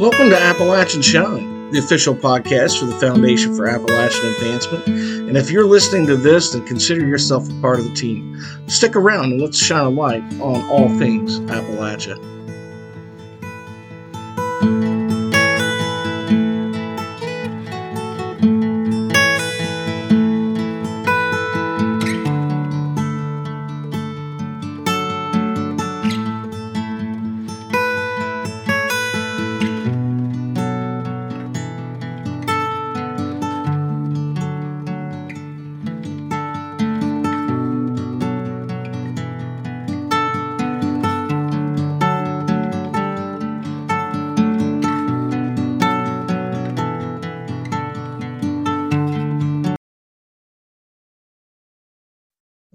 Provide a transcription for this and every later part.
Welcome to Appalachian Shine, the official podcast for the Foundation for Appalachian Advancement. And if you're listening to this, then consider yourself a part of the team. Stick around and let's shine a light on all things Appalachia.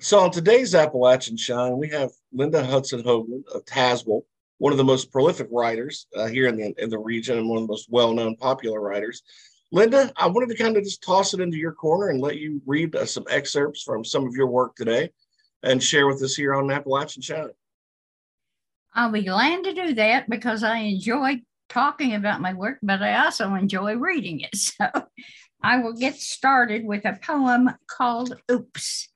So on today's Appalachian Shine, we have Linda Hudson Hoagland of Tazewell, one of the most prolific writers uh, here in the in the region and one of the most well-known popular writers. Linda, I wanted to kind of just toss it into your corner and let you read uh, some excerpts from some of your work today and share with us here on Appalachian Shine. I'll be glad to do that because I enjoy talking about my work, but I also enjoy reading it. So I will get started with a poem called Oops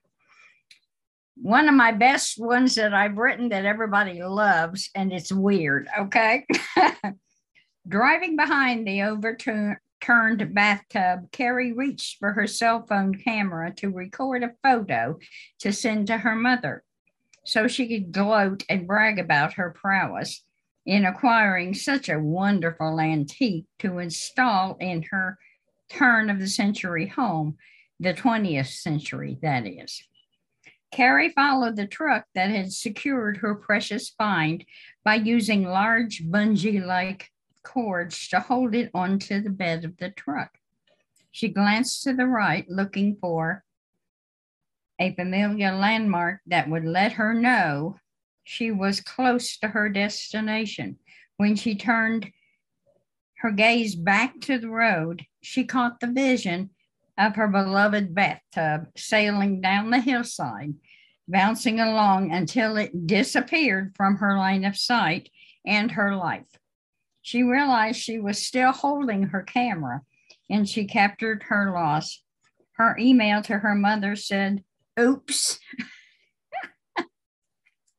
one of my best ones that I've written that everybody loves, and it's weird. Okay. Driving behind the overturned bathtub, Carrie reached for her cell phone camera to record a photo to send to her mother so she could gloat and brag about her prowess in acquiring such a wonderful antique to install in her turn of the century home, the 20th century, that is. Carrie followed the truck that had secured her precious find by using large bungee like cords to hold it onto the bed of the truck. She glanced to the right, looking for a familiar landmark that would let her know she was close to her destination. When she turned her gaze back to the road, she caught the vision of her beloved bathtub sailing down the hillside, bouncing along until it disappeared from her line of sight and her life. She realized she was still holding her camera and she captured her loss. Her email to her mother said, Oops.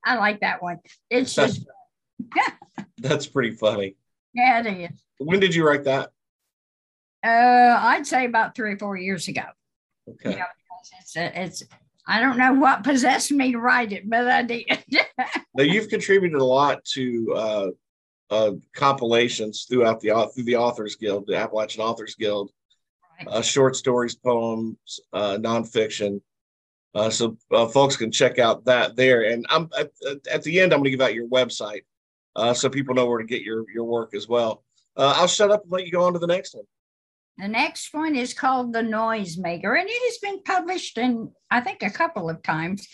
I like that one. It's just. That's pretty funny. Yeah, it is. When did you write that? Uh, I'd say about three or four years ago. Okay. You know, it's, it's I don't know what possessed me to write it, but I did. now you've contributed a lot to uh, uh, compilations throughout the through the Authors Guild, the Appalachian Authors Guild, right. uh, short stories, poems, uh, nonfiction. Uh, so uh, folks can check out that there. And I'm at, at the end, I'm going to give out your website so people know where to get your your work as well. I'll shut up and let you go on to the next one. The next one is called The Noisemaker, and it has been published in, I think, a couple of times,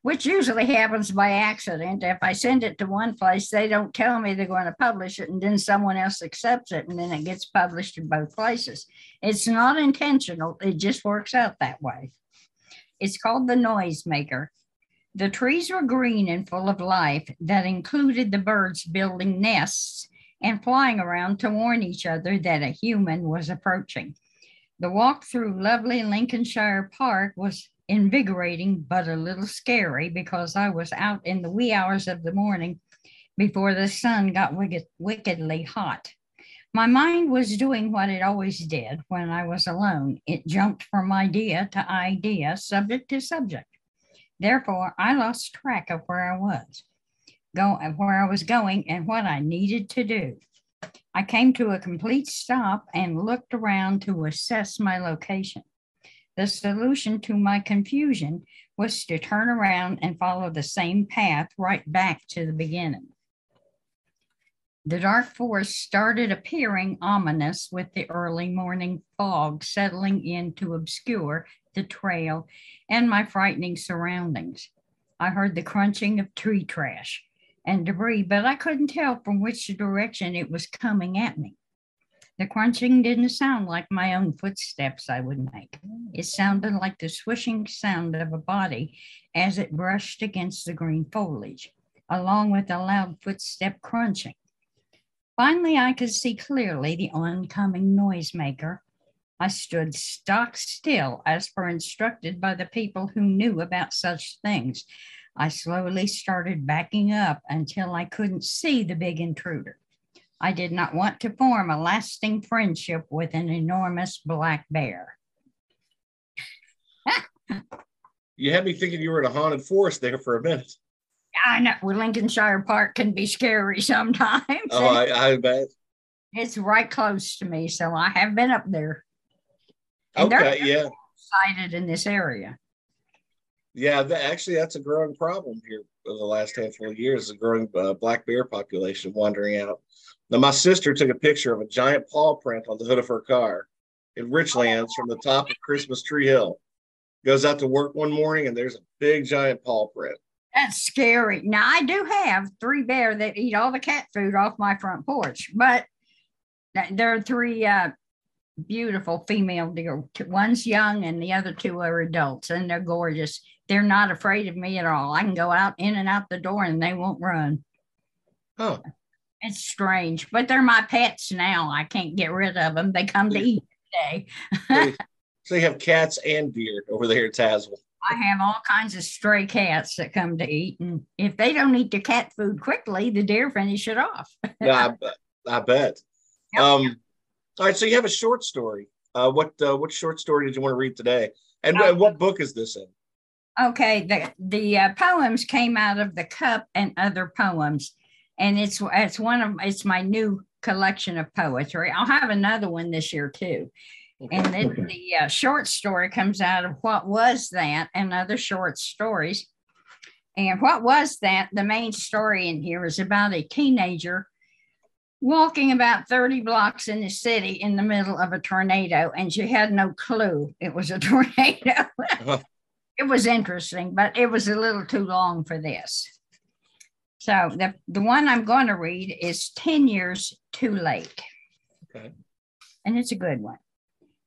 which usually happens by accident. If I send it to one place, they don't tell me they're going to publish it, and then someone else accepts it, and then it gets published in both places. It's not intentional, it just works out that way. It's called The Noisemaker. The trees were green and full of life that included the birds building nests and flying around to warn each other that a human was approaching. The walk through lovely Lincolnshire Park was invigorating, but a little scary because I was out in the wee hours of the morning before the sun got wicked, wickedly hot. My mind was doing what it always did when I was alone. It jumped from idea to idea, subject to subject. Therefore, I lost track of where I was go where I was going and what I needed to do. I came to a complete stop and looked around to assess my location. The solution to my confusion was to turn around and follow the same path right back to the beginning. The dark forest started appearing ominous with the early morning fog settling in to obscure the trail and my frightening surroundings. I heard the crunching of tree trash, and debris, but I couldn't tell from which direction it was coming at me. The crunching didn't sound like my own footsteps I would make. It sounded like the swishing sound of a body as it brushed against the green foliage, along with a loud footstep crunching. Finally, I could see clearly the oncoming noisemaker. I stood stock still as per instructed by the people who knew about such things. I slowly started backing up until I couldn't see the big intruder. I did not want to form a lasting friendship with an enormous black bear. you had me thinking you were in a haunted forest there for a minute. I know well, Lincolnshire Park can be scary sometimes. Oh, I, I bet. It's right close to me, so I have been up there. And okay, yeah. Sighted in this area. Yeah, actually, that's a growing problem here over the last handful of years. A growing uh, black bear population wandering out. Now, my sister took a picture of a giant paw print on the hood of her car in Richlands from the top of Christmas Tree Hill. Goes out to work one morning, and there's a big giant paw print. That's scary. Now I do have three bear that eat all the cat food off my front porch, but there are three uh, beautiful female deer. One's young and the other two are adults, and they're gorgeous. They're not afraid of me at all. I can go out in and out the door, and they won't run. Oh, it's strange, but they're my pets now. I can't get rid of them. They come to eat today. so you have cats and deer over there at Tazewell. I have all kinds of stray cats that come to eat, and if they don't eat their cat food quickly, the deer finish it off. yeah, I bet. I bet. Yep. Um, all right, so you have a short story. Uh, what uh, what short story did you want to read today, and uh, what book is this in? Okay, the the uh, poems came out of the cup and other poems, and it's it's one of it's my new collection of poetry. I'll have another one this year too. And then the uh, short story comes out of What Was That and other short stories. And What Was That? The main story in here is about a teenager walking about 30 blocks in the city in the middle of a tornado, and she had no clue it was a tornado. It was interesting, but it was a little too long for this. So the, the one I'm going to read is 10 Years Too Late. Okay. And it's a good one.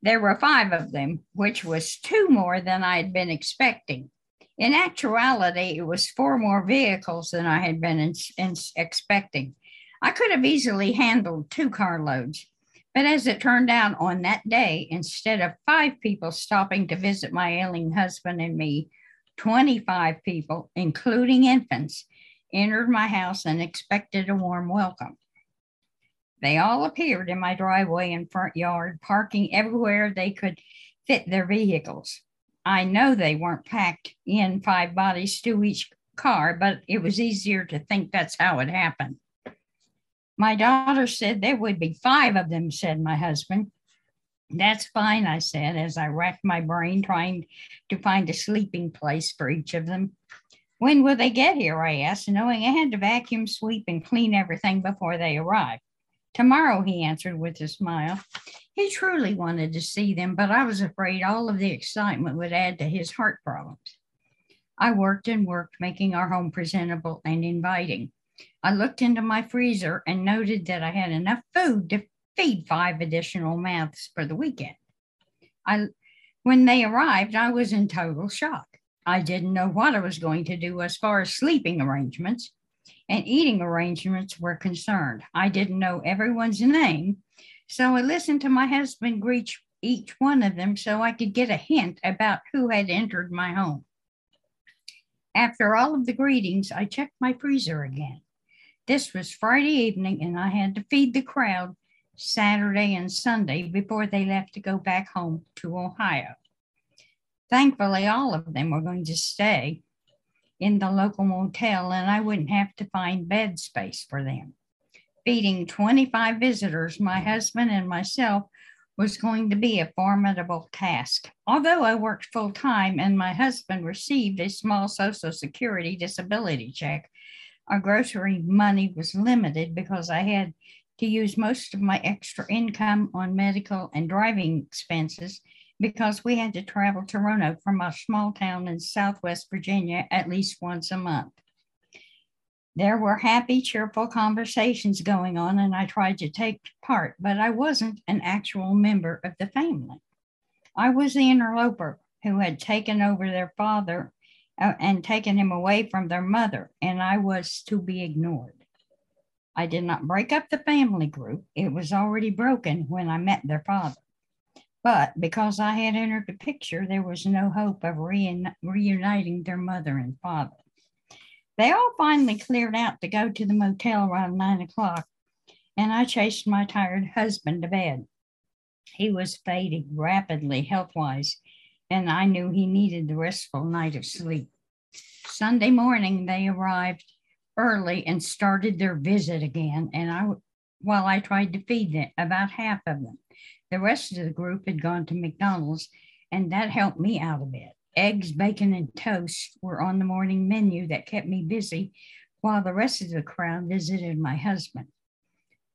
There were five of them, which was two more than I had been expecting. In actuality, it was four more vehicles than I had been in, in expecting. I could have easily handled two carloads, but as it turned out on that day, instead of five people stopping to visit my ailing husband and me, 25 people, including infants, entered my house and expected a warm welcome. They all appeared in my driveway and front yard, parking everywhere they could fit their vehicles. I know they weren't packed in five bodies to each car, but it was easier to think that's how it happened. My daughter said there would be five of them, said my husband. That's fine, I said, as I racked my brain trying to find a sleeping place for each of them. When will they get here? I asked, knowing I had to vacuum, sweep, and clean everything before they arrived. Tomorrow, he answered with a smile. He truly wanted to see them, but I was afraid all of the excitement would add to his heart problems. I worked and worked, making our home presentable and inviting. I looked into my freezer and noted that I had enough food to feed five additional mouths for the weekend. I, when they arrived, I was in total shock. I didn't know what I was going to do as far as sleeping arrangements and eating arrangements were concerned. I didn't know everyone's name, so I listened to my husband greet each one of them so I could get a hint about who had entered my home. After all of the greetings, I checked my freezer again. This was Friday evening, and I had to feed the crowd Saturday and Sunday before they left to go back home to Ohio. Thankfully, all of them were going to stay, in the local motel and I wouldn't have to find bed space for them. Feeding 25 visitors, my husband and myself, was going to be a formidable task. Although I worked full time and my husband received a small Social Security disability check, our grocery money was limited because I had to use most of my extra income on medical and driving expenses because we had to travel to Roanoke from a small town in Southwest Virginia at least once a month. There were happy, cheerful conversations going on, and I tried to take part, but I wasn't an actual member of the family. I was the interloper who had taken over their father and taken him away from their mother, and I was to be ignored. I did not break up the family group. It was already broken when I met their father. But because I had entered the picture, there was no hope of reuniting their mother and father. They all finally cleared out to go to the motel around nine o'clock, and I chased my tired husband to bed. He was fading rapidly health wise, and I knew he needed the restful night of sleep. Sunday morning, they arrived early and started their visit again, and I, while I tried to feed them, about half of them. The rest of the group had gone to McDonald's, and that helped me out a bit. Eggs, bacon, and toast were on the morning menu that kept me busy while the rest of the crowd visited my husband.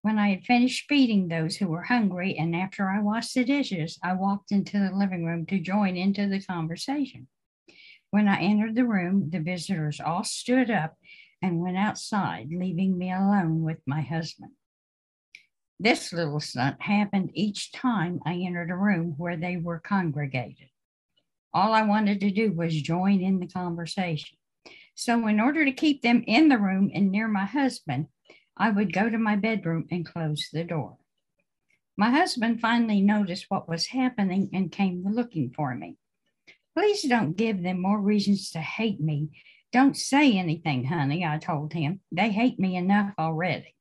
When I had finished feeding those who were hungry, and after I washed the dishes, I walked into the living room to join into the conversation. When I entered the room, the visitors all stood up and went outside, leaving me alone with my husband. This little stunt happened each time I entered a room where they were congregated. All I wanted to do was join in the conversation. So, in order to keep them in the room and near my husband, I would go to my bedroom and close the door. My husband finally noticed what was happening and came looking for me. Please don't give them more reasons to hate me. Don't say anything, honey, I told him. They hate me enough already.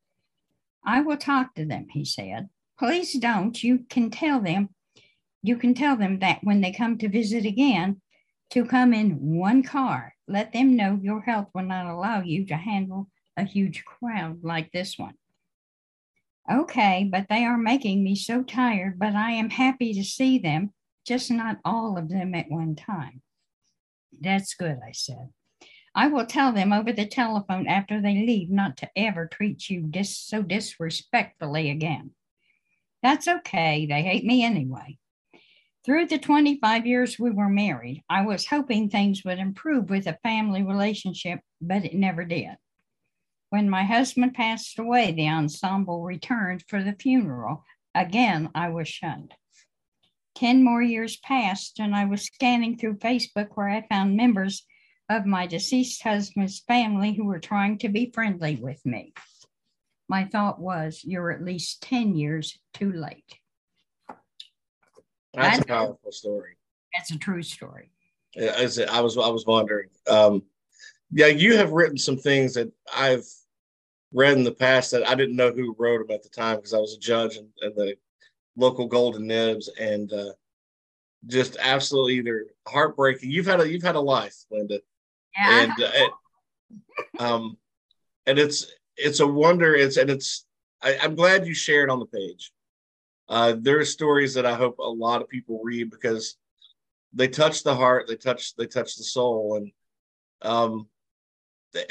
I will talk to them, he said. Please don't. You can tell them, you can tell them that when they come to visit again, to come in one car. Let them know your health will not allow you to handle a huge crowd like this one. Okay, but they are making me so tired, but I am happy to see them, just not all of them at one time. That's good, I said. I will tell them over the telephone after they leave not to ever treat you dis- so disrespectfully again. That's okay. They hate me anyway. Through the 25 years we were married, I was hoping things would improve with a family relationship, but it never did. When my husband passed away, the ensemble returned for the funeral. Again, I was shunned. 10 more years passed, and I was scanning through Facebook where I found members of my deceased husband's family who were trying to be friendly with me. My thought was, you're at least 10 years too late. That's, That's a powerful story. That's a true story. As I was, I was wondering. Um, yeah, you have written some things that I've read in the past that I didn't know who wrote them at the time because I was a judge in, in the local Golden Nibs and uh, just absolutely either heartbreaking. You've had a you've had a life, Linda, yeah. and uh, it, um, and it's it's a wonder. It's and it's I, am glad you shared on the page. Uh, there are stories that I hope a lot of people read because they touch the heart, they touch they touch the soul, and um,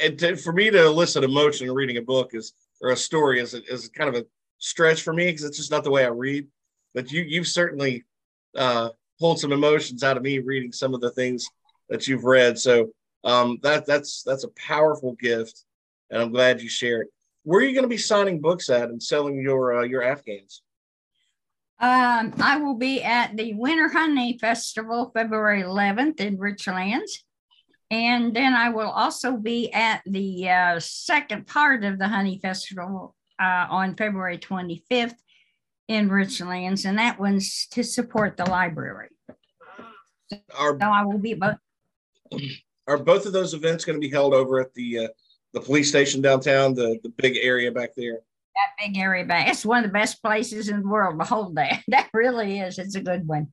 and to, for me to elicit emotion in reading a book is or a story is is kind of a stretch for me because it's just not the way I read. But you you've certainly uh, pulled some emotions out of me reading some of the things that you've read. So um, that that's that's a powerful gift, and I'm glad you shared. It. Where are you going to be signing books at and selling your uh, your Afghans? Um, I will be at the Winter Honey Festival February 11th in Richlands. And then I will also be at the uh, second part of the Honey Festival uh, on February 25th in Richlands, and that one's to support the library. Are, so I will be both. Are both of those events going to be held over at the uh, the police station downtown, the the big area back there? That big area back. It's one of the best places in the world to hold that. That really is. It's a good one.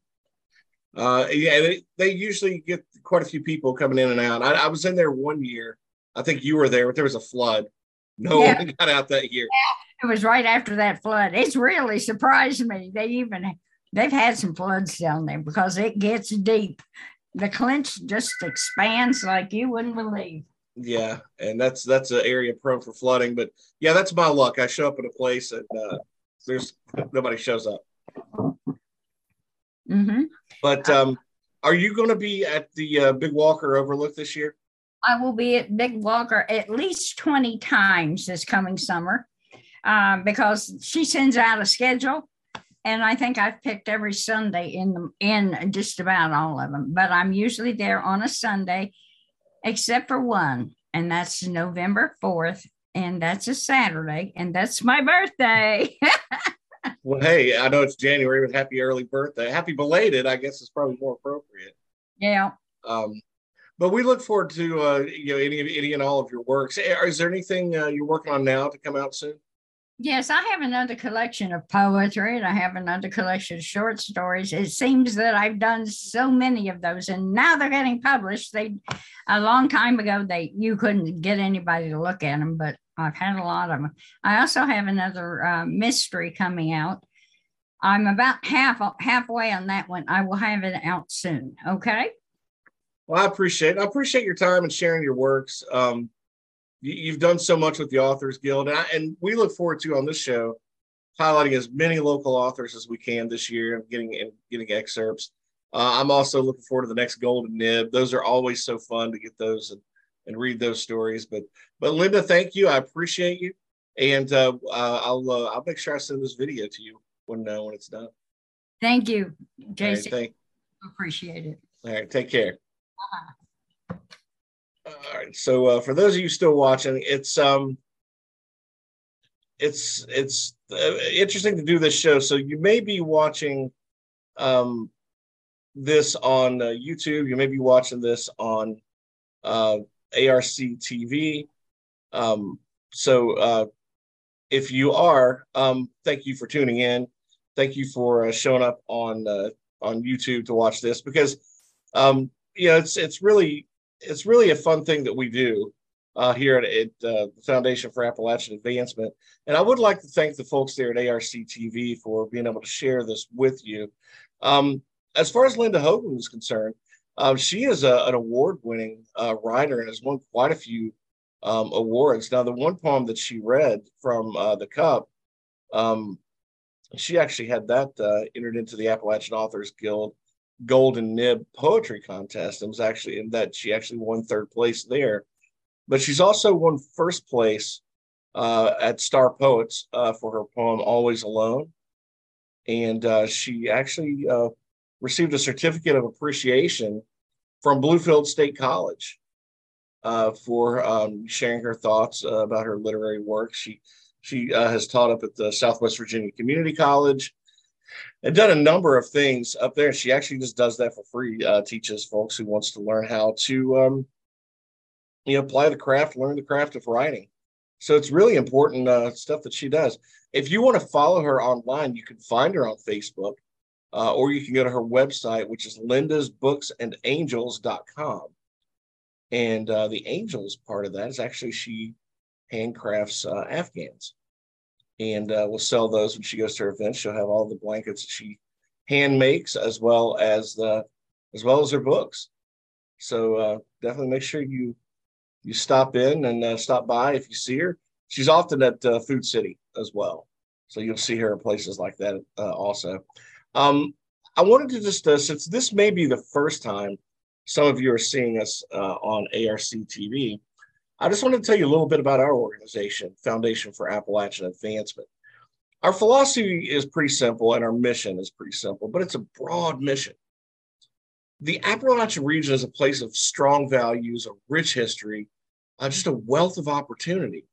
Uh, yeah, they, they usually get quite a few people coming in and out. I, I, was in there one year. I think you were there, but there was a flood. No yeah. one got out that year. Yeah, it was right after that flood. It's really surprised me. They even they've had some floods down there because it gets deep. The clinch just expands like you wouldn't believe. Yeah, and that's that's an area prone for flooding. But yeah, that's my luck. I show up at a place and uh, there's nobody shows up. Mm-hmm. But um, are you going to be at the uh, Big Walker Overlook this year? I will be at Big Walker at least 20 times this coming summer um, because she sends out a schedule. And I think I've picked every Sunday in the, in just about all of them. But I'm usually there on a Sunday, except for one, and that's November 4th and that's a Saturday, and that's my birthday. well, hey, I know it's January, but happy early birthday. Happy belated, I guess is probably more appropriate. Yeah. Um, but we look forward to uh, you know any any and all of your works. Is there anything uh, you're working on now to come out soon? Yes, I have another collection of poetry and I have another collection of short stories. It seems that I've done so many of those and now they're getting published. They a long time ago they you couldn't get anybody to look at them, but I've had a lot of them. I also have another uh, mystery coming out. I'm about half halfway on that one. I will have it out soon. Okay. Well, I appreciate I appreciate your time and sharing your works. Um, you've done so much with the Authors Guild, and, I, and we look forward to on this show highlighting as many local authors as we can this year and getting and getting excerpts. Uh, I'm also looking forward to the next Golden Nib. Those are always so fun to get those and, and read those stories. But but Linda, thank you. I appreciate you, and uh, uh, I'll uh, I'll make sure I send this video to you when uh, when it's done. Thank you, Jason. Right, thank- Appreciate it. All right, take care. All right. So uh, for those of you still watching, it's um, it's it's uh, interesting to do this show. So you may be watching um, this on uh, YouTube. You may be watching this on uh, ARC TV. Um, so uh, if you are, um, thank you for tuning in. Thank you for uh, showing up on uh, on YouTube to watch this because um, you know it's it's really it's really a fun thing that we do uh, here at, at uh, the Foundation for Appalachian Advancement. And I would like to thank the folks there at ARC TV for being able to share this with you. Um, as far as Linda Hogan is concerned, uh, she is a, an award winning uh, writer and has won quite a few um, awards. Now, the one poem that she read from uh, the Cup, um, she actually had that uh, entered into the Appalachian Authors Guild Golden Nib Poetry Contest and was actually in that she actually won third place there. But she's also won first place uh, at Star Poets uh, for her poem Always Alone. And uh, she actually received a certificate of appreciation from Bluefield State College uh, for um, sharing her thoughts uh, about her literary work. She she has taught up at the Southwest Virginia Community College and done a number of things up there. She actually just does that for free. Uh, teaches folks who wants to learn how to, um, you know, apply the craft, learn the craft of writing. So it's really important uh, stuff that she does. If you want to follow her online, you can find her on Facebook, uh, or you can go to her website, which is lindasbooksandangels.com. And uh, the angels part of that is actually she handcrafts uh, Afghans and uh, we'll sell those when she goes to her events. She'll have all the blankets that she hand makes as well as the as well as her books. So uh, definitely make sure you you stop in and uh, stop by if you see her. She's often at Food City as well, so you'll see her in places like that also. Um, I wanted to just uh, since this may be the first time some of you are seeing us on ARC TV. I just wanted to tell you a little bit about our organization, Foundation for Appalachian Advancement. Our philosophy is pretty simple and our mission is pretty simple, but it's a broad mission. The Appalachian region is a place of strong values, a rich history, uh, just a wealth of opportunity.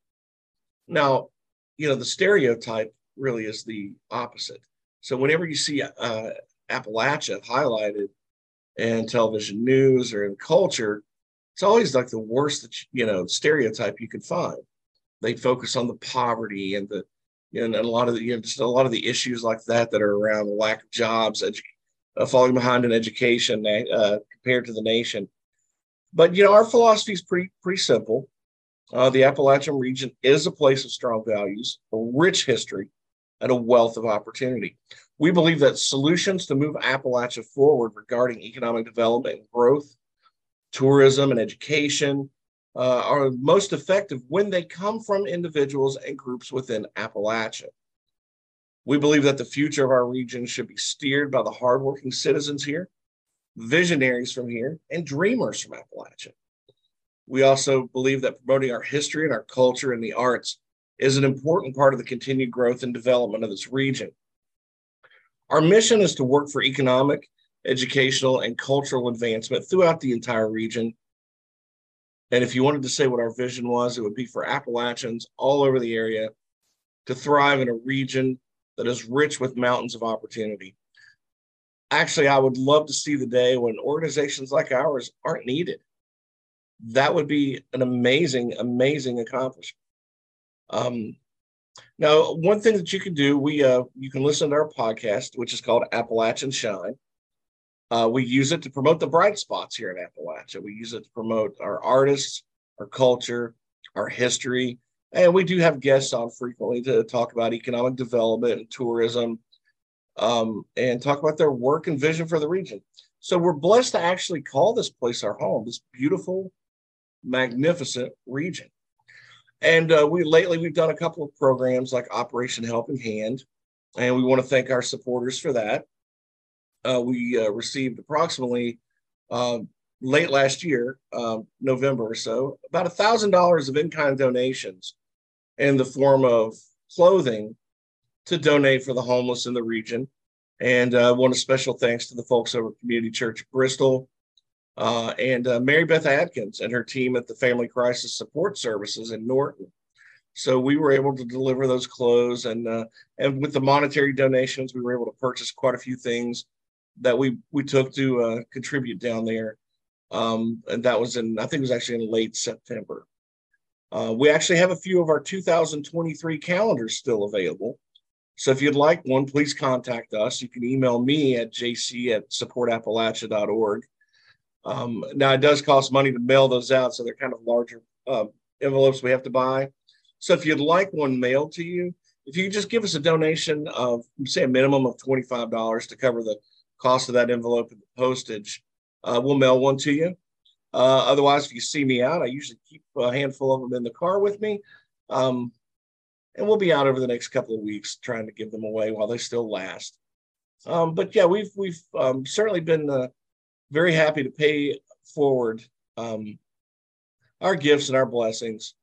Now, you know, the stereotype really is the opposite. So whenever you see uh, Appalachia highlighted in television news or in culture, it's always like the worst that you know stereotype you could find. They focus on the poverty and the you know, and a lot of the you know just a lot of the issues like that that are around the lack of jobs, edu- uh, falling behind in education uh, compared to the nation. But you know our philosophy is pretty pretty simple. Uh, the Appalachian region is a place of strong values, a rich history, and a wealth of opportunity. We believe that solutions to move Appalachia forward regarding economic development and growth tourism and education uh, are most effective when they come from individuals and groups within Appalachia. We believe that the future of our region should be steered by the hardworking citizens here, visionaries from here, and dreamers from Appalachia. We also believe that promoting our history and our culture and the arts is an important part of the continued growth and development of this region. Our mission is to work for economic educational, and cultural advancement throughout the entire region. And if you wanted to say what our vision was, it would be for Appalachians all over the area to thrive in a region that is rich with mountains of opportunity. Actually, I would love to see the day when organizations like ours aren't needed. That would be an amazing, amazing accomplishment. Um, now, one thing that you can do, we uh, you can listen to our podcast, which is called Appalachian Shine. Uh, we use it to promote the bright spots here in Appalachia. We use it to promote our artists, our culture, our history, and we do have guests on frequently to talk about economic development and tourism, um, and talk about their work and vision for the region. So we're blessed to actually call this place our home. This beautiful, magnificent region. And uh, we lately we've done a couple of programs like Operation Helping Hand, and we want to thank our supporters for that. Uh, we uh, received approximately uh, late last year, um, November or so, about a thousand dollars of in-kind donations in the form of clothing to donate for the homeless in the region. And I uh, want a special thanks to the folks over at Community Church Bristol, uh, and uh, Mary Beth Adkins and her team at the Family Crisis Support Services in Norton. So we were able to deliver those clothes, and uh, and with the monetary donations, we were able to purchase quite a few things that we we took to uh, contribute down there. Um, and that was in I think it was actually in late September. Uh, we actually have a few of our 2023 calendars still available. So if you'd like one, please contact us. You can email me at jc at supportappalachia.org. Um, now it does cost money to mail those out, so they're kind of larger uh, envelopes we have to buy. So if you'd like one mailed to you, if you just give us a donation of say a minimum of twenty five dollars to cover the cost of that envelope and the postage, uh, we'll mail one to you. Uh, otherwise, if you see me out, I usually keep a handful of them in the car with me. Um, and we'll be out over the next couple of weeks trying to give them away while they still last. Um, but yeah, we've we've um, certainly been uh, very happy to pay forward um, our gifts and our blessings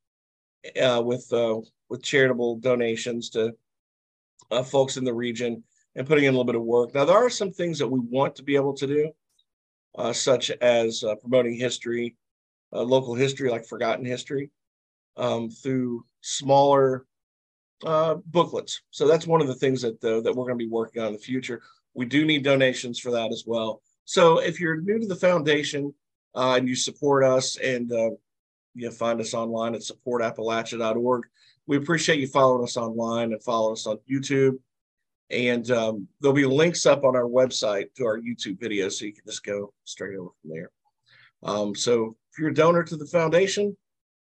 uh, with uh, with charitable donations to uh, folks in the region and putting in a little bit of work. Now, there are some things that we want to be able to do, uh, such as uh, promoting history, uh, local history like forgotten history, um, through smaller booklets. So that's one of the things that that we're going to be working on in the future. We do need donations for that as well. So if you're new to the foundation uh, and you support us and uh, you find us online at supportappalachia.org, we appreciate you following us online and follow us on YouTube. And um, there'll be links up on our website to our YouTube videos, so you can just go straight over from there. Um, so if you're a donor to the foundation,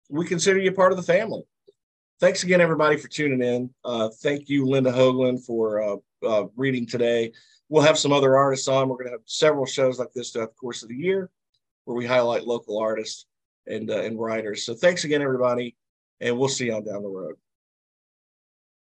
we consider you part of the family. Thanks again, everybody, for tuning in. Uh, thank you, Linda Hoagland, for uh, uh, reading today we'll have some other artists on. We're going to have several shows like this throughout the course of the year where we highlight local artists and, uh, and writers. So thanks again, everybody, and we'll see you on down the road.